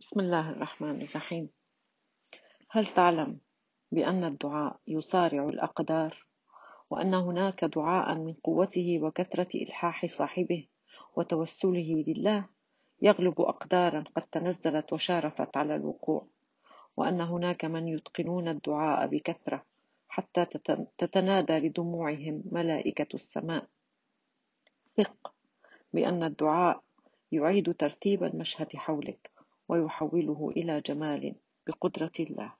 بسم الله الرحمن الرحيم. هل تعلم بأن الدعاء يصارع الأقدار وأن هناك دعاء من قوته وكثرة إلحاح صاحبه وتوسله لله يغلب أقدارا قد تنزلت وشارفت على الوقوع وأن هناك من يتقنون الدعاء بكثرة حتى تتنادى لدموعهم ملائكة السماء. ثق بأن الدعاء يعيد ترتيب المشهد حولك ويحوله إلى جمال بقدرة الله.